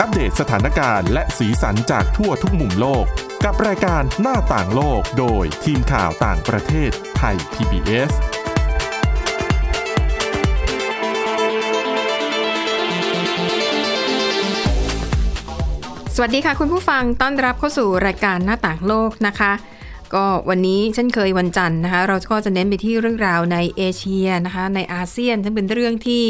อัปเดตสถานการณ์และสีสันจากทั่วทุกมุมโลก กับรายการหน้าต่างโลกโดยทีมข่าวต่างประเทศไทย PBS สวัสดีค่ะคุณผู้ฟังต้อนรับเข้าสู่รายการหน้าต่างโลกนะคะ ก็วันนี้เช่นเคยวันจันทร์นะคะ เราก็จะเน้นไปที่เรื่องราวในเอเชียนะคะ ในอาเซียนทั้งเป็นเรื่องที่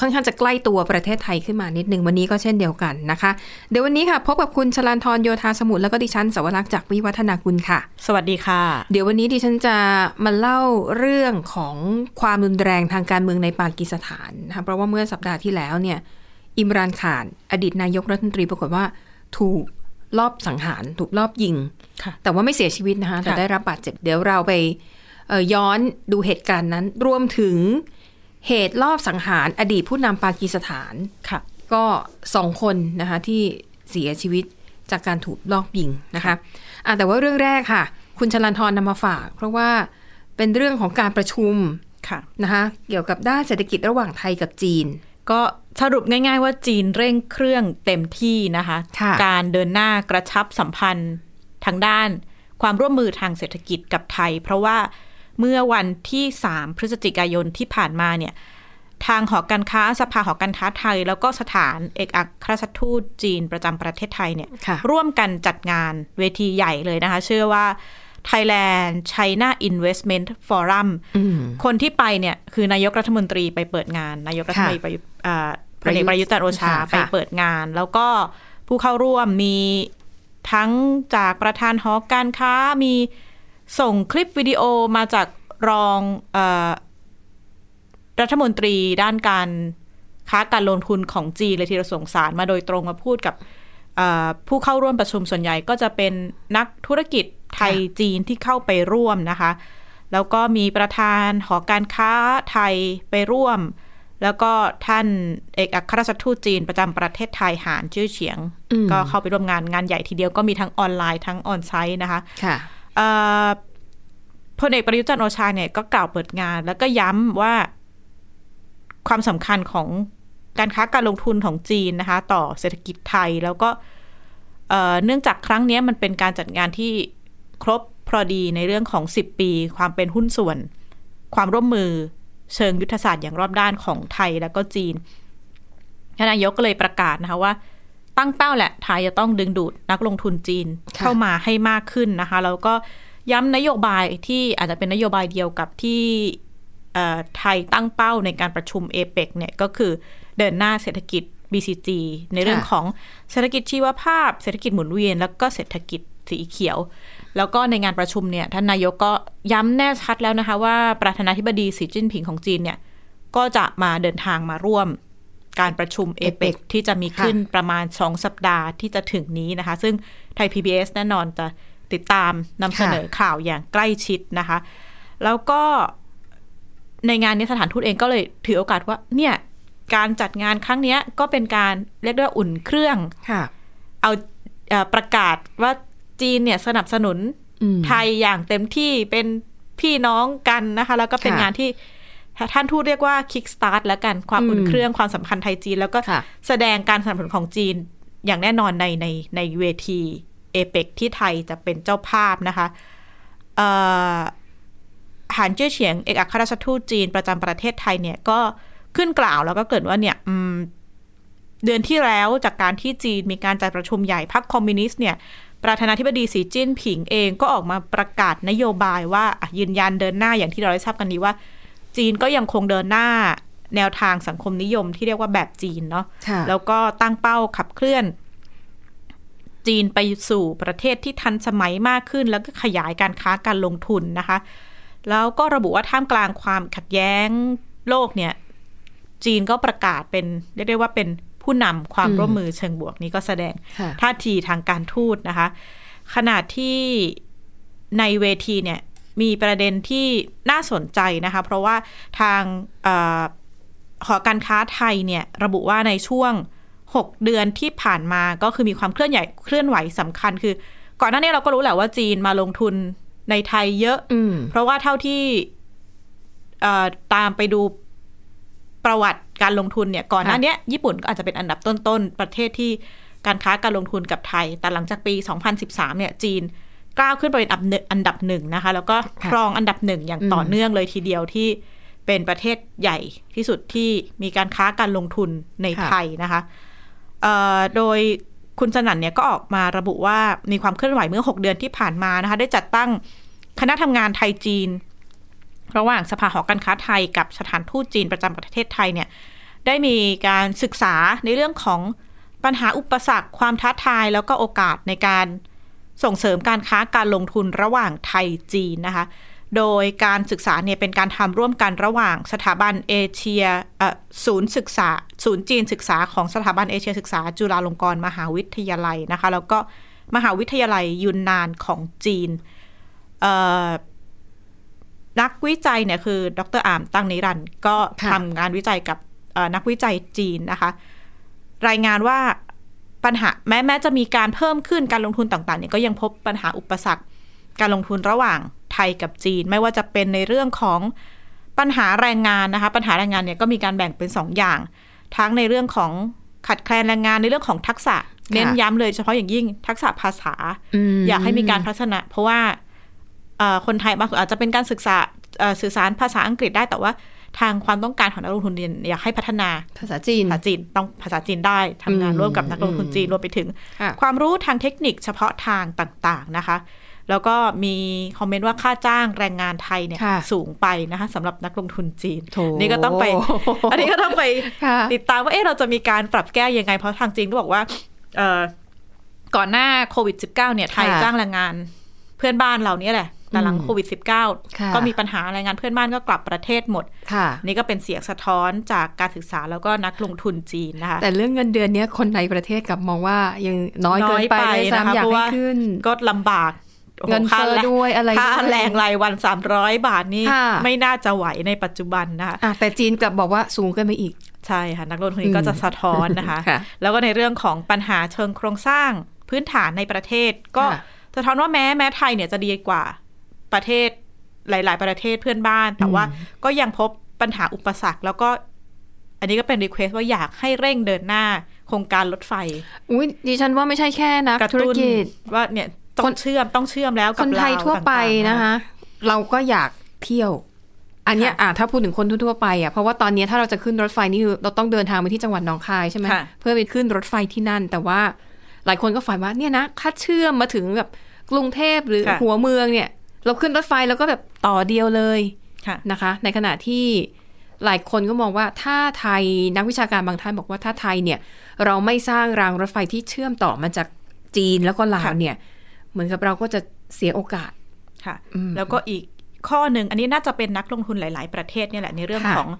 ค่อนข้างจะใกล้ตัวประเทศไทยขึ้นมานิดนึงวันนี้ก็เช่นเดียวกันนะคะ เดี๋ยววันนี้ค่ะ พบกับคุณชลันทรโยธาสมุทรแล้วก็ดิฉันสวรักษ์จากวิวัฒนาคุณค่ะ สวัสดีค่ะ เดี๋ยววันนี้ดิฉันจะมาเล่าเรื่องของความรุนแรงทางการเมืองในปากีสถานนะคะเพราะว่าเมื่อสัปดาห์ที่แล้วเนี่ยอิมรานข่าน อดีตนายกรัฐมนตรีปรากฏว่าถูกลอบสังหารถูกลอบยิงค่ะแต่ว่าไม่เสียชีวิตนะคะแต่ค่ะได้รับบาดเจ็บเดี๋ยวเราไปเอ่อย้อนดูเหตุการณ์นั้นรวมถึง เหตุลอบสังหารอดีตผู้นำปากีสถานค่ะ ก็สองคนนะคะที่เสียชีวิตจากการถูกลอบยิงนะคะอะแต่ว่าเรื่องแรกค่ะ คุณชลันทรนำมาฝาก เพราะว่าเป็นเรื่องของการประชุมค่ะนะคะเกี่ยวกับด้านเศรษฐกิจระหว่างไทยกับจีน ก็สรุปง่าย ๆ ว่าจีนเร่งเครื่องเต็มที่นะคะค่ะการเดินหน้ากระชับสัมพันธ์ทางด้านความร่วมมือทางเศรษฐกิจกับไทย เพราะว่า เมื่อวันที่ 3 พฤศจิกายนที่ผ่านมาเนี่ยทางหอการค้าสภาหอการค้าไทย แล้วก็สถานเอกอัครราชทูตจีนประจำประเทศไทยเนี่ยค่ะร่วมกันจัดงานเวทีใหญ่เลยนะคะชื่อว่า Thailand China Investment Forum อืมคนที่ไปเนี่ย คือนายกรัฐมนตรีไปเปิดงาน นายกรัฐมนตรีประยุทธ์อ่าพลเอกประยุทธ์จันทร์โอชาค่ะไปเปิดงาน แล้วก็ผู้เข้าร่วมมีทั้งจากประธานหอการค้ามี ส่งคลิปวิดีโอมาจากรองเออรัฐมนตรีด้านการค้าการลงทุนของจีนเลยทีเดียวส่งสารมาโดยตรงมาพูดกับเอ่อผู้เข้าร่วมประชุมส่วนใหญ่ก็จะเป็นนักธุรกิจไทยจีนที่เข้าไปร่วมนะคะ แล้วก็มีประธานหอการค้าไทยไปร่วม แล้วก็ท่านเอกอัครราชทูตจีนประจำประเทศไทยหานชื่อเฉียงอืมก็เข้าไปร่วมงานงานใหญ่ทีเดียวก็มีทั้งออนไลน์ทั้งออนไซต์นะคะค่ะเอ่อ พลเอกประยุจันทร์โอชาเนี่ยก็กล่าวเปิดงาน แล้วก็ย้ำว่าความสำคัญของการค้าการลงทุนของจีนนะคะ ต่อเศรษฐกิจไทยแล้วก็เนื่องจากครั้งนี้มันเป็นการจัดงานที่ครบพอดีในเรื่องของ 10 ปี ความเป็นหุ้นส่วน ความร่วมมือเชิงยุทธศาสตร์อย่างรอบด้านของไทยแล้วก็จีนท่านนายกก็เลยประกาศนะคะว่า ตั้งเป้าแหละไทยจะต้องดึงดูดนักลงทุนจีนเข้ามาให้มากขึ้นนะคะ แล้วก็ ย้ำนโยบายที่อาจจะเป็นนโยบายเดียวกับที่เอ่อไทยตั้งเป้าในการประชุมเอเปกเนี่ยก็คือเดินหน้าเศรษฐกิจ BCG ในเรื่องค่ะของเศรษฐกิจชีวภาพ เศรษฐกิจหมุนเวียน แล้วก็เศรษฐกิจสีเขียว แล้วก็ในงานประชุมเนี่ยท่านนายกก็ย้ำแน่ชัดแล้วนะคะ ว่าประธานาธิบดีสีจิ้นผิงของจีนเนี่ยก็จะมาเดินทางมาร่วมการประชุมเอเปก APEC ที่จะมีขึ้นค่ะประมาณ 2 สัปดาห์ที่จะถึงนี้นะคะ ซึ่งไทย PBS แน่นอนจะ ติดตามนำเสนอข่าวอย่างใกล้ชิดนะคะ แล้วก็ในงานนี้สถานทูตเองก็เลยถือโอกาสว่า เนี่ยการจัดงานครั้งเนี้ยก็เป็นการเรียกได้ว่าอุ่นเครื่องค่ะเอาเอ่อประกาศว่าจีนเนี่ยสนับสนุนอืมไทยอย่างเต็มที่เป็นพี่น้องกันนะคะ แล้วก็เป็นค่ะงานที่ท่านทูตเรียกว่า kick start แล้วกันความอืมอุ่นเครื่องความสัมพันธ์ไทยจีน แล้วก็ค่ะแสดงการสนับสนุนของจีนอย่างแน่นอนในในในเวที เอเปกที่ไทยจะเป็นเจ้าภาพนะคะเอ่อหานเจี้ยเฉียงเอกอัครราชทูตจีนประจำประเทศไทยเนี่ยก็ขึ้นกล่าวแล้วก็เกิดว่าเนี่ยอืมเดือนที่แล้วจากการที่จีนมีการจัดประชุมใหญ่พรรคคอมมิวนิสต์เนี่ยประธานาธิบดีสีจิ้นผิงเองก็ออกมาประกาศนโยบายว่าอะยืนยันเดินหน้าอย่างที่เราได้ทราบกันนี้ว่า จีนก็ยังคงเดินหน้าแนวทางสังคมนิยมที่เรียกว่าแบบจีนเนาะค่ะแล้วก็ตั้งเป้าขับเคลื่อน จีนไปสู่ประเทศที่ทันสมัยมากขึ้น แล้วก็ขยายการค้าการลงทุนนะคะ แล้วก็ระบุว่าท่ามกลางความขัดแย้งโลกเนี่ย จีนก็ประกาศเป็นเรียกได้ว่าเป็นผู้นำความอืมร่วมมือเชิงบวกนี้ก็แสดงค่ะท่าทีทางการทูตนะคะ ขณะที่ในเวทีเนี่ยมีประเด็นที่น่าสนใจนะคะ เพราะว่าทางเออหอการค้าไทยเนี่ยระบุว่าในช่วง 6 เดือนที่ผ่านมาก็คือมีความเคลื่อนใหญ่เคลื่อนไหวสำคัญ คือ ก่อนหน้านี้เราก็รู้แหละว่าจีนมาลงทุนในไทยเยอะอืมเพราะว่าเท่าที่เอ่อตามไปดูประวัติการลงทุนเนี่ยก่อนหน้าเนี้ยญี่ปุ่นก็อาจจะเป็นอันดับต้นๆ ประเทศที่การค้าการลงทุนกับไทย แต่หลังจากปี 2013 เนี่ย จีนก้าวขึ้นไปเป็นอันดับหนึ่งอันดับหนึ่งนะคะ แล้วก็ครองอันดับหนึ่งอย่างต่อเนื่องเลยทีเดียวที่เป็นประเทศใหญ่ที่สุดที่มีการค้าการลงทุนในค่ะไทยนะคะเอ่อ โดยคุณสนั่นเนี่ยก็ออกมาระบุว่ามีความเคลื่อนไหวเมื่อ 6 เดือนที่ผ่านมานะคะ ได้จัดตั้งคณะทำงานไทยจีน ระหว่างสภาหอการค้าไทยกับสถานทูตจีนประจำประเทศไทยเนี่ยได้มีการศึกษาในเรื่องของปัญหาอุปสรรคความท้าทาย แล้วก็โอกาสในการส่งเสริมการค้าการลงทุนระหว่างไทยจีนนะคะ โดยการศึกษาเนี่ยเป็นการทำร่วมกันระหว่างสถาบันเอเชียศูนย์ศึกษา ศูนย์จีนศึกษาของสถาบันเอเชียศึกษา จุฬาลงกรณ์มหาวิทยาลัยนะคะ แล้วก็มหาวิทยาลัยยุนนานของจีนนักวิจัยเนี่ยคือ ดรอามตั้งนิรันต์ก็ทำงานวิจัยกับนักวิจัยจีนนะคะ รายงานว่าปัญหาแม้แม้จะมีการเพิ่มขึ้นการลงทุนต่างๆเนี่ยก็ยังพบปัญหาอุปสรรค การลงทุนระหว่าง ไทยกับจีน ไม่ว่าจะเป็นในเรื่องของปัญหาแรงงานนะคะ ปัญหาแรงงานเนี่ยก็มีการแบ่งเป็นสองอย่าง ทั้งในเรื่องของขัดแคลนแรงงานในเรื่องของทักษะ เน้นย้ำเลยเฉพาะอย่างยิ่งทักษะภาษามอยากให้มีการพัฒนา เพราะว่าเอ่อคนไทยบางคนอาจจะเป็นการศึกษาเอ่อสื่อสารภาษาอังกฤษได้แต่ว่าทางความต้องการของนักลงทุนเรียนอยากให้พัฒนาภาษาจีนภาษาจีนต้องภาษาจีนได้ทำงานอืมร่วมกับนักลงทุนจีนอืมรวมไปถึงค่ะความรู้ทางเทคนิคเฉพาะทางต่าง ๆนะคะ แล้วก็มีคอมเมนต์ว่าค่าจ้างแรงงานไทยเนี่ยค่ะสูงไปนะคะสำหรับนักลงทุนจีนโถนี่ก็ต้องไป อันนี้ก็ต้องไปค่ะติดตามว่าเอ๊ะเราจะมีการปรับแก้ยังไง เพราะทางจีนก็บอกว่าเอ่อก่อนหน้าโควิด -19 เนี่ยไทยค่ะจ้างแรงงานเพื่อนบ้านเราเนี่ยแหละแต่หลังอืมโควิด -19 ค่ะก็มีปัญหาแรงงานเพื่อนบ้านก็กลับประเทศหมดค่ะนี่ก็เป็นเสียงสะท้อนจากการศึกษาแล้วก็นักลงทุนจีนนะคะ แต่เรื่องเงินเดือนเนี้ยคนในประเทศกลับมองว่ายังน้อยเกินไปน้อยไปเลยนะคะซ้ำอยากเพราะให้ว่าขึ้นก็ลำบากโอ้โห เงินเฟ้อค่าแรงด้วยอะไรค่าด้วยแรงรายวัน 300 บาทนี่ค่ะไม่น่าจะไหวในปัจจุบันนะคะอะแต่จีนกลับบอกว่าสูงเกินไปอีก ใช่ค่ะ นักลงทุนก็จะสะท้อนนะคะค่ะแล้วก็ในเรื่องของปัญหาเชิงโครงสร้างพื้นฐานในประเทศ ก็ค่ะสะท้อนว่าแม้แม้ไทยเนี่ยจะดีกว่าประเทศหลาย ๆ ประเทศเพื่อนบ้าน แต่ว่าก็ยังพบปัญหาอุปสรรคแล้วก็อันนี้ก็เป็นรีเควสว่าอยากให้เร่งเดินหน้าโครงการรถไฟ อุ้ยดิฉันว่าไม่ใช่แค่นักกระธุรตุ้นกิจว่าเนี่ย ต้อคงนเชื่อมต้องเชื่อมแล้วคกับนไทยลาวทั่วไปต่างๆนะคะ เราก็อยากเที่ยว อันเนี้ยค่ะอะถ้าพูดถึงคนทั่วๆไปอะเพราะว่าตอนเนี้ยถ้าเราจะขึ้นรถไฟนี่คือเราต้องเดินทางไปที่จังหวัดหนองคายใช่ไหมค่ะเพื่อไปขึ้นรถไฟที่นั่น แต่ว่าหลายคนก็ฝันว่าเนี่ยนะถ้าเชื่อมมาถึงแบบกรุงเทพหรือค่ะหัวเมืองเนี่ย เราขึ้นรถไฟแล้วก็แบบต่อเดียวเลยค่ะนะคะ ในขณะที่หลายคนก็มองว่าถ้าไทยนักวิชาการบางท่านบอกว่าถ้าไทยเนี่ย เราไม่สร้างรางรถไฟที่เชื่อมต่อมาจากจีนแล้วก็ลาวค่ะเนี่ย เหมือนกับเราก็จะเสียโอกาสค่ะอืมแล้วก็อีกข้อหนึ่งอันนี้น่าจะเป็นนักลงทุนหลาย ๆ ประเทศเนี่ยแหละในเรื่องค่ะของ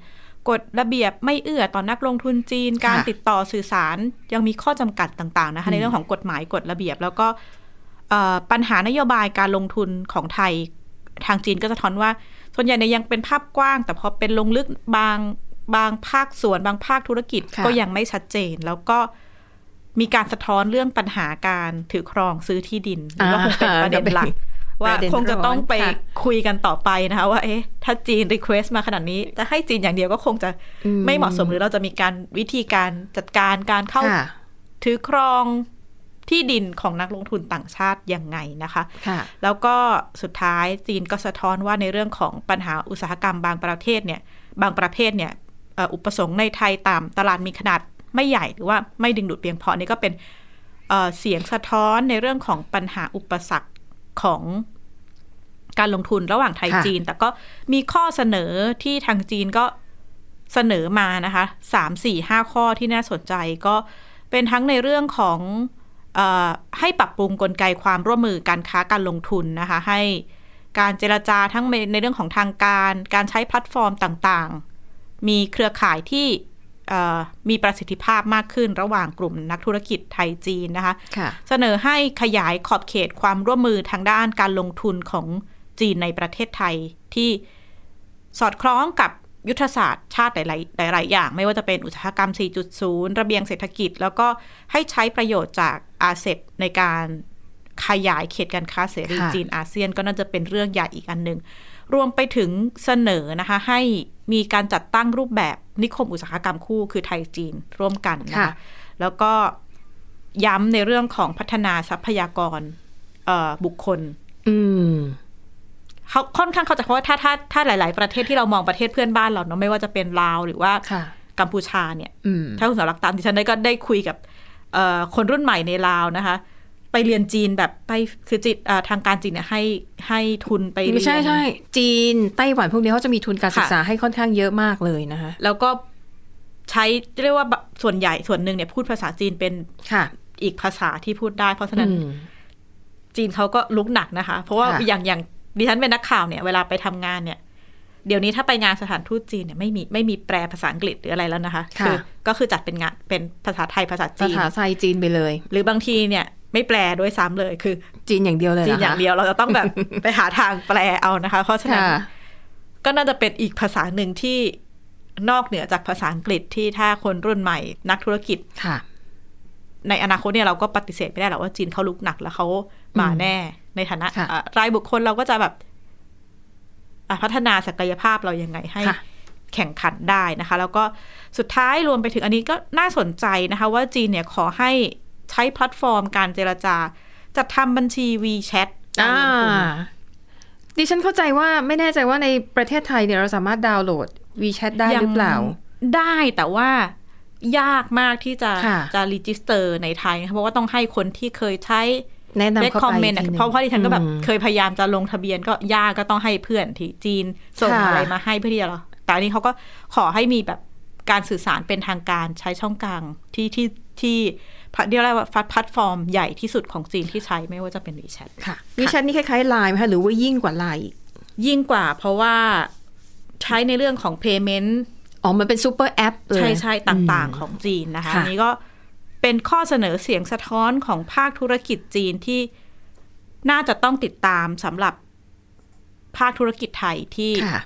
กฎระเบียบไม่เอื้อต่อนักลงทุนจีน การค่ะติดต่อสื่อสารยังมีข้อจำกัดต่าง ๆ นะคะ ในเรื่องของกฎหมายกฎระเบียบ แล้วก็เอ่อปัญหานโยบายการลงทุนของไทยทางจีนก็สะท้อนว่า ส่วนใหญ่เนี่ยยังเป็นภาพกว้าง แต่พอเป็นลงลึกบางบางภาคส่วนบางภาคธุรกิจค่ะก็ยังไม่ชัดเจน แล้วก็ มีการสะท้อนเรื่องปัญหาการถือครองซื้อที่ดินนี่ก็คงเป็นประเด็นหลักว่าประเด็นคงจะต้องไปร้อนค่ะคุยกันต่อไปนะคะว่าเอ๊ะถ้าจีน request มาขนาดนี้ จะให้จีนอย่างเดียวก็คงจะอืมไม่เหมาะสมหรือเราจะมีการวิธีการจัดการการเข้าค่ะถือครองที่ดินของนักลงทุนต่างชาติยังไงนะคะค่ะแล้วก็สุดท้ายจีนก็สะท้อนว่าในเรื่องของปัญหาอุตสาหกรรมบางประเทศเนี่ย บางประเภทเนี่ยเอ่ออุปสงค์ในไทยตามตลาดมีขนาด ไม่ใหญ่หรือว่าไม่ดึงดูดเพียงพอนี่ก็เป็นเอ่อเสียงสะท้อนในเรื่องของปัญหาอุปสรรคของการลงทุนระหว่างไทยค่ะจีน แต่ก็มีข้อเสนอที่ทางจีนก็เสนอมานะคะสามสี่ห้าข้อที่น่าสนใจก็เป็นทั้งในเรื่องของเอ่อให้ปรับปรุงกลไกความร่วมมือการค้าการลงทุนนะคะ ให้การเจรจาทั้งในในเรื่องของทางการ การใช้แพลตฟอร์มต่างๆ มีเครือข่ายที่เอ่อ มีประสิทธิภาพมากขึ้นระหว่างกลุ่มนักธุรกิจไทยจีนนะคะค่ะเสนอให้ขยายขอบเขตความร่วมมือทางด้านการลงทุนของจีนในประเทศไทยที่สอดคล้องกับยุทธศาสตร์ชาติหลายๆหลาย ๆ อย่าง ไม่ว่าจะเป็นอุตสาหกรรม 4.0 ระเบียงเศรษฐกิจ แล้วก็ให้ใช้ประโยชน์จากอาเซบในการขยายเขตการค้าเสรีค่ะจีนอาเซียนก็น่าจะเป็นเรื่องใหญ่อีกอันหนึ่งรวมไปถึงเสนอนะคะให้ มีการจัดตั้งรูปแบบนิคมอุตสาหกรรมคู่คือไทยจีนร่วมกันนะคะค่ะแล้วก็ย้ำในเรื่องของพัฒนาทรัพยากรเอ่อบุคคล อืมเขาค่อนข้างเข้าใจเพราะว่าถ้าถ้าถ้าหลาย ๆ ประเทศที่เรามองประเทศเพื่อนบ้านเราเนาะไม่ว่าจะเป็นลาวหรือว่าค่ะกัมพูชาเนี่ยอืมถ้าคุณสาวรักตามที่ฉันได้ก็ได้คุยกับเอ่อคนรุ่นใหม่ในลาวนะคะ ไปเรียนจีนแบบไปคือจิตเอ่อทางการจีนเนี่ยให้ให้ทุนไปเรียนไม่ใช่ใช่จีนไต้หวันพวกนี้เขาจะมีทุนการศึกค่ะษาให้ค่อนข้างเยอะมากเลยนะคะแล้วก็ใช้เรียกว่าส่วนใหญ่ส่วนหนึ่งเนี่ยพูดภาษาจีนเป็นค่ะ อีกภาษาที่พูดได้ เพราะฉะนั้นอืมจีนเขาก็ลุกหนักนะคะ เพราะว่าค่ะอย่างอย่างดิฉันเป็นนักข่าวเนี่ยเวลาไปทำงานเนี่ยเดี๋ยวนี้ถ้าไปงานสถานทูตจีนเนี่ยไม่มีไม่มีแปลภาษาอังกฤษหรืออะไรแล้วนะคะค่ะก็คือจัดเป็นงานเป็นภาษาไทยภาษาภาจีนษาไทยจีนไปเลย หรือบางทีเนี่ย ไม่แปลด้วยซ้ำเลยคือ จีนอย่างเดียวเลยหรจีนอย่างเดียวเราจะต้องแบบไปหาทางแปลเอานะคะ เพราะฉะนั้นค่ะก็น่าจะเป็นอีกภาษาหนึ่งที่นอกเหนือจากภาษาอังกฤษที่ถ้าคนรุ่นใหม่นักธุรกิจค่ะ ในอนาคตเนี่ยเราก็ปฏิเสธไม่ได้หรอกว่าจีนเขาลุกหนักแล้วเขามาแน่ในฐานะค่ะอะรายบุคคลเราก็จะแบบอะพัฒนาศักยภาพเรายังไงให้ค่ะแข่งขันได้นะคะ แล้วก็สุดท้ายรวมไปถึงอันนี้ก็น่าสนใจนะคะ ว่าจีนเนี่ยขอให้ ใช้แพลตฟอร์มการเจรจา จัดทำบัญชี WeChat อ่าดิฉันเข้าใจว่าไม่แน่ใจว่าในประเทศไทยเนี่ยเราสามารถดาวน์โหลด WeChat ได้หรือเปล่า ได้แต่ว่ายากมากที่จะค่ะจะ register ในไทยนะคะเพราะว่าต้องให้คนที่เคยใช้แนะนำ recommend ทีหนึ่งเพราะเพราะดิฉันก็แบบอืมเคยพยายามจะลงทะเบียนก็ยากก็ต้องให้เพื่อนที่จีนส่งค่ะอะไรมาให้เพื่อที่จะรอแต่อันนี้เขาก็ขอให้มีแบบการสื่อสารเป็นทางการใช้ช่องกลางที่ที่ที่ เรียกว่าแพลตฟอร์มใหญ่ที่สุดของจีนที่ใช้ไม่ว่าจะเป็น WeChat ค่ะ WeChat นี่คล้ายๆไลน์ไหมคะหรือว่ายิ่งกว่าไลน์อีกยิ่งกว่าเพราะว่าใช้ในเรื่องของ payment อ๋อ มันเป็น super app เลยใช่ใช่ต่างๆของจีนนะคะค่ะอันนี้ก็เป็นข้อเสนอเสียงสะท้อนของภาคธุรกิจจีนที่น่าจะต้องติดตามสำหรับภาคธุรกิจไทยที่ค่ะ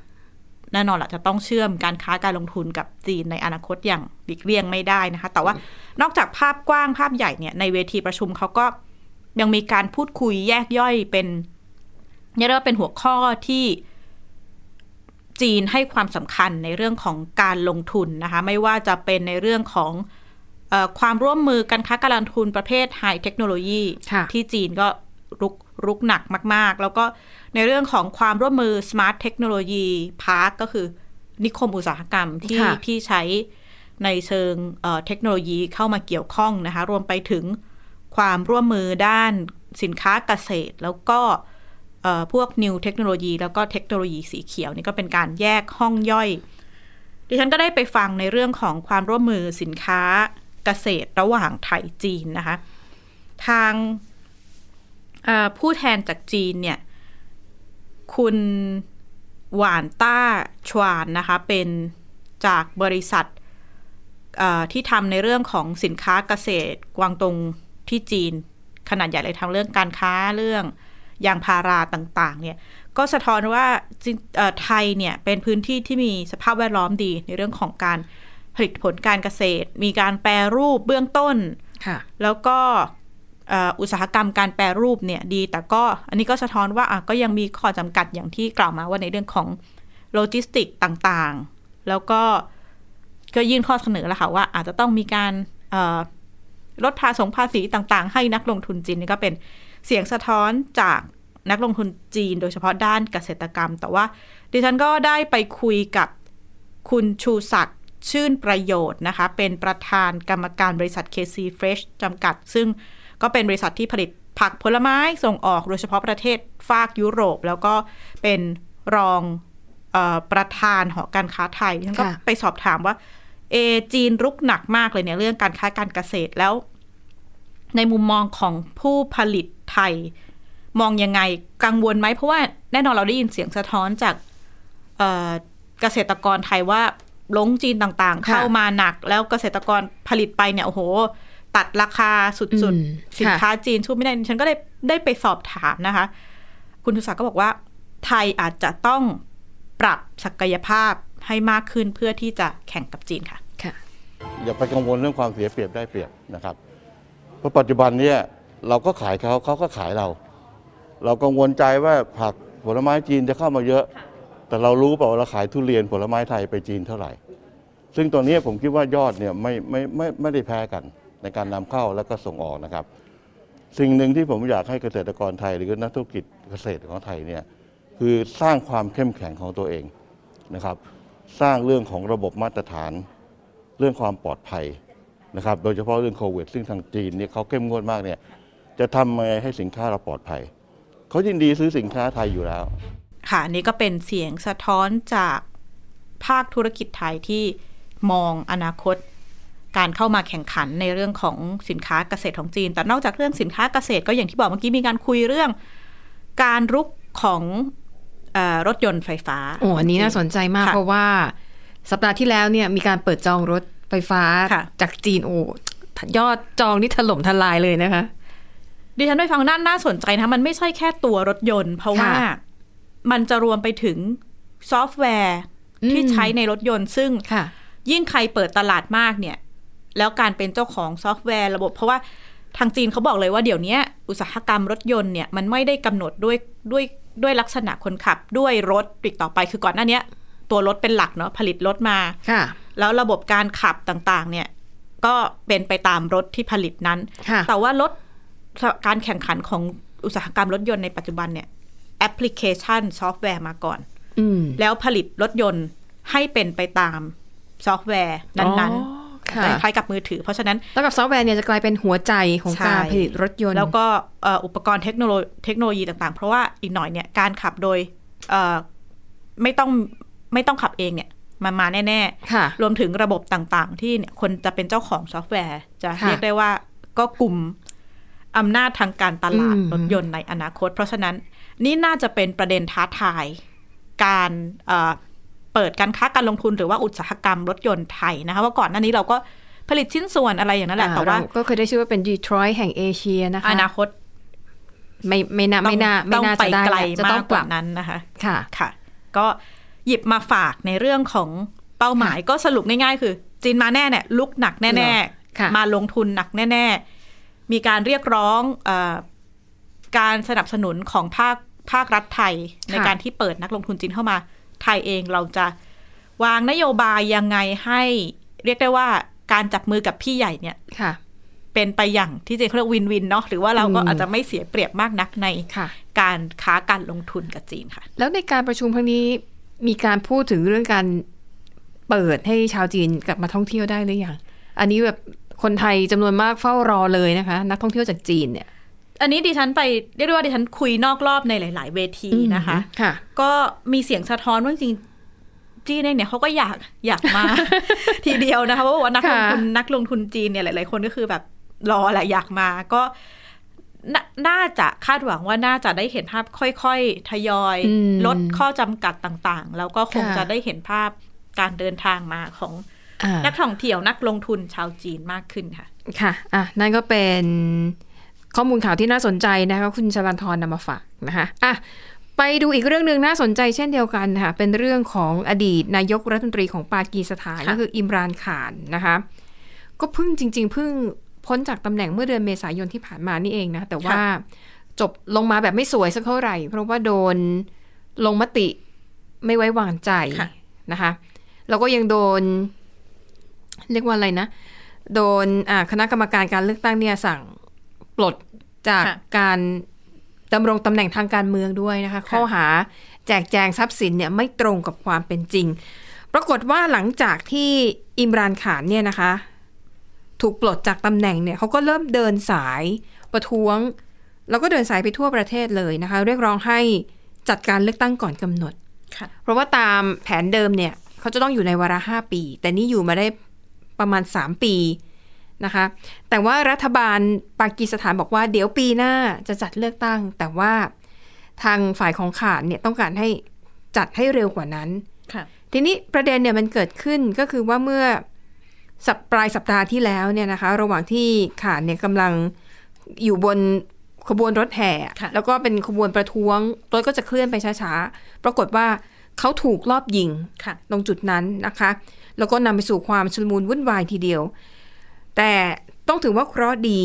แน่นอนแหละจะต้องเชื่อมการค้าการลงทุนกับจีนในอนาคตอย่างหลีกเลี่ยงไม่ได้นะคะ แต่ว่านอกจากภาพกว้างภาพใหญ่เนี่ยในเวทีประชุมเขาก็ยังมีการพูดคุยแยกย่อยเป็นเรียกว่าเป็นหัวข้อที่จีนให้ความสำคัญในเรื่องของการลงทุนนะคะ ไม่ว่าจะเป็นในเรื่องของเออความร่วมมือการค้าการลงทุนประเภทไฮเทคโนโลยีค่ะที่จีนก็ รุกรุกหนักมาก ๆ แล้วก็ในเรื่องของความร่วมมือ Smart Technology Park ก็คือนิคมอุตสาหกรรมที่ค่ะที่ใช้ในเชิงเอ่อเทคโนโลยีเข้ามาเกี่ยวข้องนะคะ รวมไปถึงความร่วมมือด้านสินค้าเกษตร แล้วก็เอ่อพวก New เทคโนโลยีแล้วก็เทคโนโลยีสีเขียวนี่ก็เป็นการแยกห้องย่อย ดิฉันก็ได้ไปฟังในเรื่องของความร่วมมือสินค้าเกษตรระหว่างไทยจีนนะคะ ทางเอ่อ ผู้แทนจากจีนเนี่ย คุณหวานต้าชวานนะคะ เป็นจากบริษัทเอ่อที่ทำในเรื่องของสินค้าเกษตรกวางตงที่จีน ขนาดใหญ่เลยทางเรื่องการค้าเรื่องยางพาราต่างๆ เนี่ย ก็สะท้อนว่าจีนเอ่อไทยเนี่ยเป็นพื้นที่ที่มีสภาพแวดล้อมดีในเรื่องของการผลิตผลการเกษตร มีการแปรรูปเบื้องต้นค่ะแล้วก็เอุตสาหกรรมการแปรรูปเนี่ยดี แต่ก็อันนี้ก็สะท้อนว่าก็ยังมีข้อจำกัดอย่างที่กล่าวมาว่าในเรื่องของโลจิสติกต่างๆ แล้วก็ก็ยื่นข้อเสนอแล้วค่ะว่าอาจจะต้องมีการลดภาษีภาษีต่างๆ ให้นักลงทุนจีนนี่ก็เป็นเสียงสะท้อนจากนักลงทุนจีน โดยเฉพาะด้านเกษตรกรรม แต่ว่าดิฉันก็ได้ไปคุยกับคุณชูศักดิ์ชื่นประโยชน์นะคะ เป็นประธานกรรมการบริษัท KC Fresh จำกัด ซึ่ง ก็เป็นบริษัทที่ผลิตผักผลไม้ส่งออกโดยเฉพาะประเทศฝากยุโรป แล้วก็เป็นรองออประธานหอการค้าไทยฉันก็ไปสอบถามว่า เอจีนรุกหนักมากเลยเนี่ยเรื่องการค้าการเกษตรแล้ว ในมุมมองของผู้ผลิตไทย มองยังไงกังวลไหมเพราะว่าแน่นอนเราได้ยินเสียงสะท้อนจากเกษตรกรไทยว่าลงจีนต่างๆ เข้ามาหนัก แล้วเกษตรกรผลิตไปเนี่ยโอ้โห ตัดราคาสุดอืมๆสินค้าจีนสู้ไม่ได้ ฉันก็ได้ได้ไปสอบถามนะคะ คุณทุศักดิ์ก็บอกว่า ไทยอาจจะต้องปรับศักยภาพให้มากขึ้นเพื่อที่จะแข่งกับจีนค่ะค่ะ อย่าไปกังวลเรื่องความเสียเปรียบได้เปรียบนะครับ เพราะปัจจุบันเนี่ยเราก็ขายเขาเขาก็ขายเรา เรากังวลใจว่าผักผลไม้จีนจะเข้ามาเยอะ แต่เรารู้เปล่าว่าเราขายทุเรียนผลไม้ไทยไปจีนเท่าไหร่ ซึ่งตอนนี้ผมคิดว่ายอดเนี่ยไม่ไม่ไม่ไม่ได้แพ้กัน ในการนำเข้าแล้วก็ส่งออกนะครับ สิ่งหนึ่งที่ผมอยากให้เกษตรกรไทย หรือนักธุรกิจเกษตรของไทยเนี่ยคือสร้างความเข้มแข็งของตัวเองนะครับ สร้างเรื่องของระบบมาตรฐาน เรื่องความปลอดภัยนะครับ โดยเฉพาะเรื่องโควิดซึ่งทางจีนเนี่ยเขาเข้มงวดมากเนี่ยจะทำยังไงให้สินค้าเราปลอดภัยเขายินดีซื้อสินค้าไทยอยู่แล้ว ค่ะอันนี้ก็เป็นเสียงสะท้อนจากภาคธุรกิจไทยที่มองอนาคต การเข้ามาแข่งขันในเรื่องของสินค้าเกษตรของจีน แต่นอกจากเรื่องสินค้าเกษตรก็อย่างที่บอกเมื่อกี้มีการคุยเรื่อง การรุกของเออรถยนต์ไฟฟ้าโอ้อันนี้น่าสนใจมากค่ะเพราะว่าสัปดาห์ที่แล้วเนี่ยมีการเปิดจองรถไฟฟ้าค่ะจากจีนโอ้ยอดจองนี่ถล่มทลายเลยนะคะ ดิฉันไปฟังน่าน่าสนใจนะมันไม่ใช่แค่ตัวรถยนต์ เพราะว่าค่ะมันจะรวมไปถึงซอฟต์แวร์ที่อืมใช้ในรถยนต์ซึ่งค่ะยิ่งใครเปิดตลาดมากเนี่ย แล้วการเป็นเจ้าของซอฟต์แวร์ระบบ เพราะว่าทางจีนเขาบอกเลยว่าเดี๋ยวนี้อุตสาหกรรมรถยนต์เนี่ยมันไม่ได้กำหนดด้วยด้วยด้วยลักษณะคนขับด้วยรถอีกต่อไปคือก่อนหน้าเนี้ยตัวรถเป็นหลักเนาะผลิตรถมาค่ะ แล้วระบบการขับต่างๆ เนี่ย ก็เป็นไปตามรถที่ผลิตนั้นค่ะแต่ว่ารถการแข่งขันของอุตสาหกรรมรถยนต์ในปัจจุบันเนี่ยแอปพลิเคชันซอฟต์แวร์มาก่อนอืมแล้วผลิตรถยนต์ให้เป็นไปตามซอฟต์แวร์นั้นอ๋อๆ ค่ะคล้ายๆกับมือถือ เพราะฉะนั้นแล้วกับซอฟต์แวร์เนี่ยจะกลายเป็นหัวใจของใช่การผลิตรถยนต์ แล้วก็เอ่ออุปกรณ์เทคโนโลยีเทคโนโลยีต่างๆ เพราะว่าอีกหน่อยเนี่ยการขับโดยเอ่อไม่ต้องไม่ต้องขับเองเนี่ยมันมาแน่ค่ะๆรวมถึงระบบต่างๆ ที่เนี่ยคนจะเป็นเจ้าของซอฟต์แวร์ จะค่ะเรียกได้ว่าก็กลุ่มอำนาจทางการตลาดอืมรถยนต์ในอนาคต เพราะฉะนั้นนี่น่าจะเป็นประเด็นท้าทายการ เอ่อเปิดการค้าการลงทุนหรือว่าอุตสาหกรรมรถยนต์ไทยนะคะว่าก่อนหน้านี้เราก็ผลิตชิ้นส่วนอะไรอย่างนั้นแหละอ่แต่ว่าเรก็เคยได้ชื่อว่าเป็นดีทรอยต์แห่งเอเชียนะคะอนาคต ไม่ไม่น่าไม่น่าไม่ต้องน่าไปจะได้ไกลแล้วจะมาต้องกปกรัว่าบนั้นนะคะค่ะค่ะ ก็หยิบมาฝากในเรื่องของเป้าหมายก็สรุปง่ายๆ คือ จีนมาแน่เนี่ยลุกหนักแน่ค่ะๆมาลงทุนหนักแน่ ๆ มีการเรียกร้องเออการสนับสนุนของภาคภาครัฐไทยในการที่เปิดนักลงทุนจีนเข้ามา ไทยเองเราจะวางนโยบายยังไงให้เรียกได้ว่าการจับมือกับพี่ใหญ่เนี่ยค่ะ เป็นไปอย่างที่เจนเขาเรียกวินวินเนาะหรือว่าเราก็อืมอาจจะไม่เสียเปรียบมากนักในค่ะการค้าการลงทุนกับจีนค่ะ แล้วในการประชุมครั้งนี้มีการพูดถึงเรื่องการเปิดให้ชาวจีนกลับมาท่องเที่ยวได้หรือยังอันนี้แบบคนไทยจำนวนมากเฝ้ารอเลยนะคะ นักท่องเที่ยวจากจีนเนี่ย อันนี้ดิฉันไปเรียกได้ว่าดิฉันคุยนอกรอบในหลาย ๆ เวทีนะคะค่ะ ก็มีเสียงสะท้อนว่าจริงๆจีนเองเนี่ยเขาก็อยากอยากมา ทีเดียวนะคะเพราะว่านักลงทุนค่ะนักลงทุนจีนเนี่ยหลาย ๆ คนก็คือแบบรอแหละอยากมาก็นน่าจะคาดหวังว่าน่าจะได้เห็นภาพค่อย ๆ ทยอยอืมลดข้อจำกัดต่าง ๆ แล้วก็คงค่ะจะได้เห็นภาพการเดินทางมาของอ่านักท่องเที่ยวนักลงทุนชาวจีนมากขึ้นค่ะ ค่ะ อะ นั่นก็เป็น ข้อมูลข่าวที่น่าสนใจนะคะคุณชลันทรนำมาฝากนะคะอะไปดูอีกเรื่องหนึ่งน่าสนใจเช่นเดียวกันค่ะเป็นเรื่องของอดีตนายกรัฐมนตรีของปากีสถานค่ะก็คืออิมรานข่านนะคะก็เพิ่งจริง ๆ เพิ่งพ้นจากตำแหน่งเมื่อเดือนเมษายนที่ผ่านมานี่เองนะ แต่ว่าจบลงมาแบบไม่สวยสักเท่าไหร่ เพราะว่าโดนลงมติไม่ไว้วางใจค่ะนะคะแล้วก็ยังโดน เรียกว่าอะไรนะ โดนอ่าคณะกรรมการการเลือกตั้งเนี่ยสั่ง ปลดจากค่ะการดำรงตำแหน่งทางการเมืองด้วยนะคะ ข้อหาแจกแจงทรัพย์สินเนี่ยไม่ตรงกับความเป็นจริง ปรากฏว่าหลังจากที่อิมรานขานเนี่ยนะคะ ถูกปลดจากตำแหน่งเนี่ยเขาก็เริ่มเดินสายประท้วง แล้วก็เดินสายไปทั่วประเทศเลยนะคะ เรียกร้องให้จัดการเลือกตั้งก่อนกำหนดค่ะเพราะว่าตามแผนเดิมเนี่ยเขาจะต้องอยู่ในวาระห้าปี แต่นี่อยู่มาได้ประมาณสามปี นะคะ แต่ว่ารัฐบาลปากีสถานบอกว่าเดี๋ยวปีหน้าจะจัดเลือกตั้ง แต่ว่าทางฝ่ายของขานเนี่ยต้องการให้จัดให้เร็วกว่านั้นค่ะทีนี้ประเด็นเนี่ยมันเกิดขึ้นก็คือว่าเมื่อสัปปลายสัปดาห์ที่แล้วเนี่ยนะคะ ระหว่างที่ขานเนี่ยกำลังอยู่บนขบวนรถแห่ค่ะแล้วก็เป็นขบวนประท้วง รถก็จะเคลื่อนไปช้าๆ ปรากฏว่าเขาถูกลอบยิงค่ะตรงจุดนั้นนะคะ แล้วก็นำไปสู่ความชุลมุนวุ่นวายทีเดียว แต่ต้องถือว่าเคราะห์ดี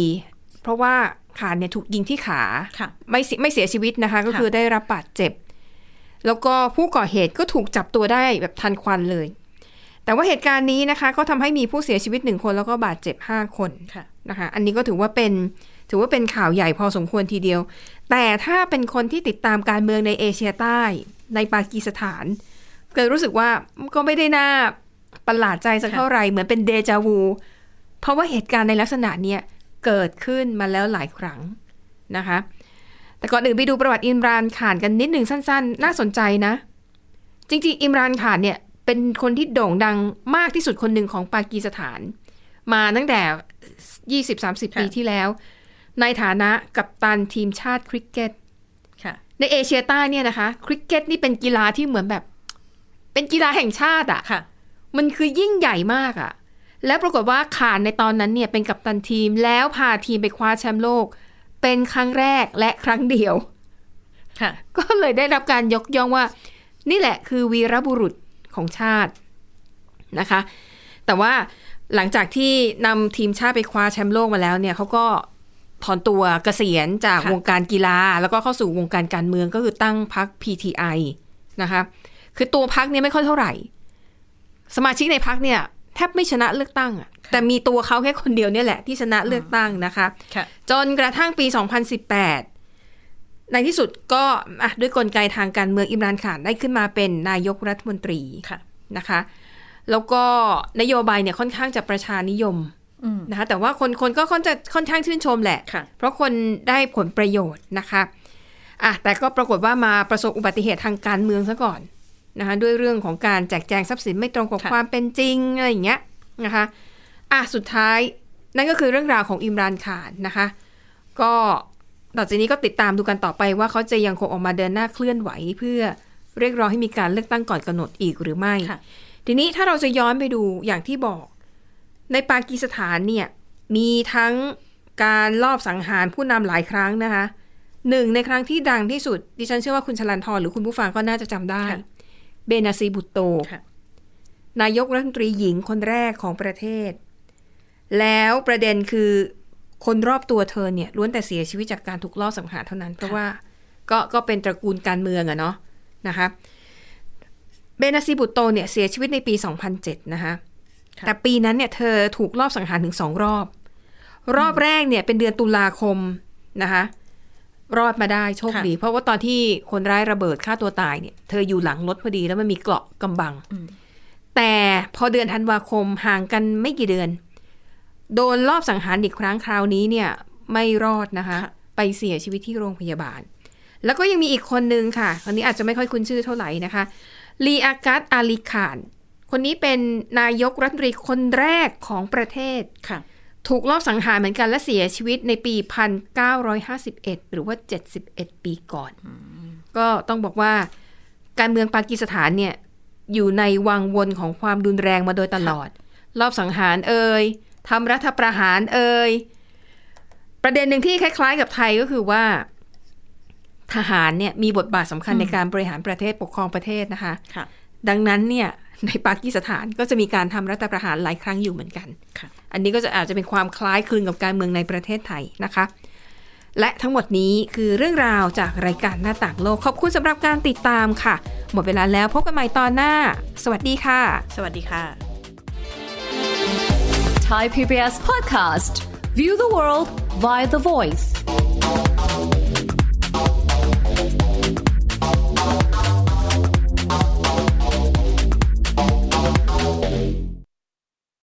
เพราะว่าขานเนี่ยถูกยิงที่ขาค่ะไม่เสียไม่เสียชีวิตนะคะ ก็ค่ะคือได้รับบาดเจ็บ แล้วก็ผู้ก่อเหตุก็ถูกจับตัวได้แบบทันควันเลย แต่ว่าเหตุการณ์นี้นะคะ ก็ทำให้มีผู้เสียชีวิตหนึ่งคนแล้วก็บาดเจ็บห้าคนค่ะนะคะ อันนี้ก็ถือว่าเป็นถือว่าเป็นข่าวใหญ่พอสมควรทีเดียว แต่ถ้าเป็นคนที่ติดตามการเมืองในเอเชียใต้ ในปากีสถานเกิดรู้สึกว่าก็ไม่ได้น่าประหลาดใจสักเท่าไหร่เหมือนเป็นเดจาวู เพราะว่าเหตุการณ์ในลักษณะเนี้ยเกิดขึ้นมาแล้วหลายครั้งนะคะ แต่ก่อนอื่นไปดูประวัติอิมรานข่านกันนิดหนึ่งสั้น ๆ น่าสนใจนะ จริงๆ อิมรานข่านเนี่ยเป็นคนที่โด่งดังมากที่สุดคนหนึ่งของปากีสถาน มาตั้งแต่ 20-30 ปีค่ะที่แล้ว ในฐานะกัปตันทีมชาติคริกเก็ตค่ะในเอเชียใต้เนี่ยนะคะ คริกเก็ตนี่เป็นกีฬาที่เหมือนแบบ เป็นกีฬาแห่งชาติอะค่ะ มันคือยิ่งใหญ่มากอะ แล้วปรากฏว่าขานในตอนนั้นเนี่ยเป็นกัปตันทีมแล้วพาทีมไปคว้าแชมป์โลก เป็นครั้งแรกและครั้งเดียวค่ะก็เลยได้รับการยกย่องว่า นี่แหละคือวีรบุรุษของชาตินะคะ แต่ว่าหลังจากที่นำทีมชาติไปคว้าแชมป์โลกมาแล้วเนี่ยเขาก็ถอนตัวเกษียณจากค่ะวงการกีฬา แล้วก็เข้าสู่วงการการเมืองก็คือตั้งพรรค PTI นะคะ คือตัวพรรคเนี่ยไม่ค่อยเท่าไหร่ สมาชิกในพรรคเนี่ย แทบไม่ชนะเลือกตั้งอะแต่มีตัวเขาแค่คนเดียวเนี่ยแหละที่ชนะเลือกตั้งนะคะค่ะจนกระทั่งปี 2018 ในที่สุดก็อะด้วยกลไกทางการเมืองอิมรานข่านได้ขึ้นมาเป็นนายกรัฐมนตรีค่ะนะคะ แล้วก็นโยบายเนี่ยค่อนข้างจะประชานิยมอืมนะคะแต่ว่าคนคนก็ค่อนจะค่อนข้างชื่นชมแหละค่ะเพราะคนได้ผลประโยชน์นะคะอะแต่ก็ปรากฏว่ามาประสบอุบัติเหตุทางการเมืองซะก่อน นะคะด้วยเรื่องของการแจกแจงทรัพย์สินไม่ตรงกับค่ะความเป็นจริงอะไรอย่างเงี้ยนะคะอะสุดท้ายนั่นก็คือเรื่องราวของอิมรานข่านนะคะ ก็ต่อจากนี้ก็ติดตามดูกันต่อไปว่าเขาจะยังคงออกมาเดินหน้าเคลื่อนไหวเพื่อเรียกร้องให้มีการเลือกตั้งก่อนกำหนดอีกหรือไม่ค่ะทีนี้ถ้าเราจะย้อนไปดูอย่างที่บอก ในปากีสถานเนี่ยมีทั้งการลอบสังหารผู้นำหลายครั้งนะคะหนึ่งในครั้งที่ดังที่สุด ดิฉันเชื่อว่าคุณชลันทรหรือคุณผู้ฟังก็น่าจะจำได้ค่ะ เบนาซีบุตโตค่ะนายกรัฐมนตรีหญิงคนแรกของประเทศ แล้วประเด็นคือคนรอบตัวเธอเนี่ยล้วนแต่เสียชีวิตจากการถูกลอบสังหารเท่านั้น เพราะว่าก็ก็เป็นตระกูลการเมืองอะเนาะนะคะเบนาซีบุตโตเนี่ยเสียชีวิตในปี 2007 นะคะค่ะแต่ปีนั้นเนี่ยเธอถูกลอบสังหารถึงสองรอบ รอบแรกเนี่ยเป็นเดือนตุลาคมนะคะ รอดมาได้โชคดี เพราะว่าตอนที่คนร้ายระเบิดฆ่าตัวตายเนี่ยเธออยู่หลังรถพอดีแล้วมันมีเกราะกำบังอืมแต่พอเดือนธันวาคมห่างกันไม่กี่เดือน โดนรอบสังหารอีกครั้งคราวนี้เนี่ยไม่รอดนะคะค่ะไปเสียชีวิตที่โรงพยาบาล แล้วก็ยังมีอีกคนนึงค่ะ คนนี้อาจจะไม่ค่อยคุ้นชื่อเท่าไหร่นะคะลีอากัตอาลีขาน คนนี้เป็นนายกรัฐมนตรีคนแรกของประเทศค่ะ ถูกลอบสังหารเหมือนกันและเสียชีวิตในปี 1951 หรือว่า 71 ปีก่อน ก็ต้องบอกว่าการเมืองปากีสถานเนี่ยอยู่ในวังวนของความรุนแรงมาโดยตลอด รอบสังหารเอ่ยทำรัฐประหารเอ่ยประเด็นหนึ่งที่คล้าย ๆ กับไทยก็คือว่า ทหารเนี่ยมีบทบาทสำคัญในการบริหารประเทศปกครองประเทศนะคะค่ะดังนั้นเนี่ย ในปากีสถานก็จะมีการทำรัฐประหารหลายครั้งอยู่เหมือนกันค่ะอันนี้ก็จะอาจจะเป็นความคล้ายคลึงกับการเมืองในประเทศไทยนะคะ และทั้งหมดนี้คือเรื่องราวจากรายการหน้าต่างโลก ขอบคุณสำหรับการติดตามค่ะ หมดเวลาแล้วพบกันใหม่ตอนหน้า สวัสดีค่ะ สวัสดีค่ะ Thai PBS podcast. View the world via the voice.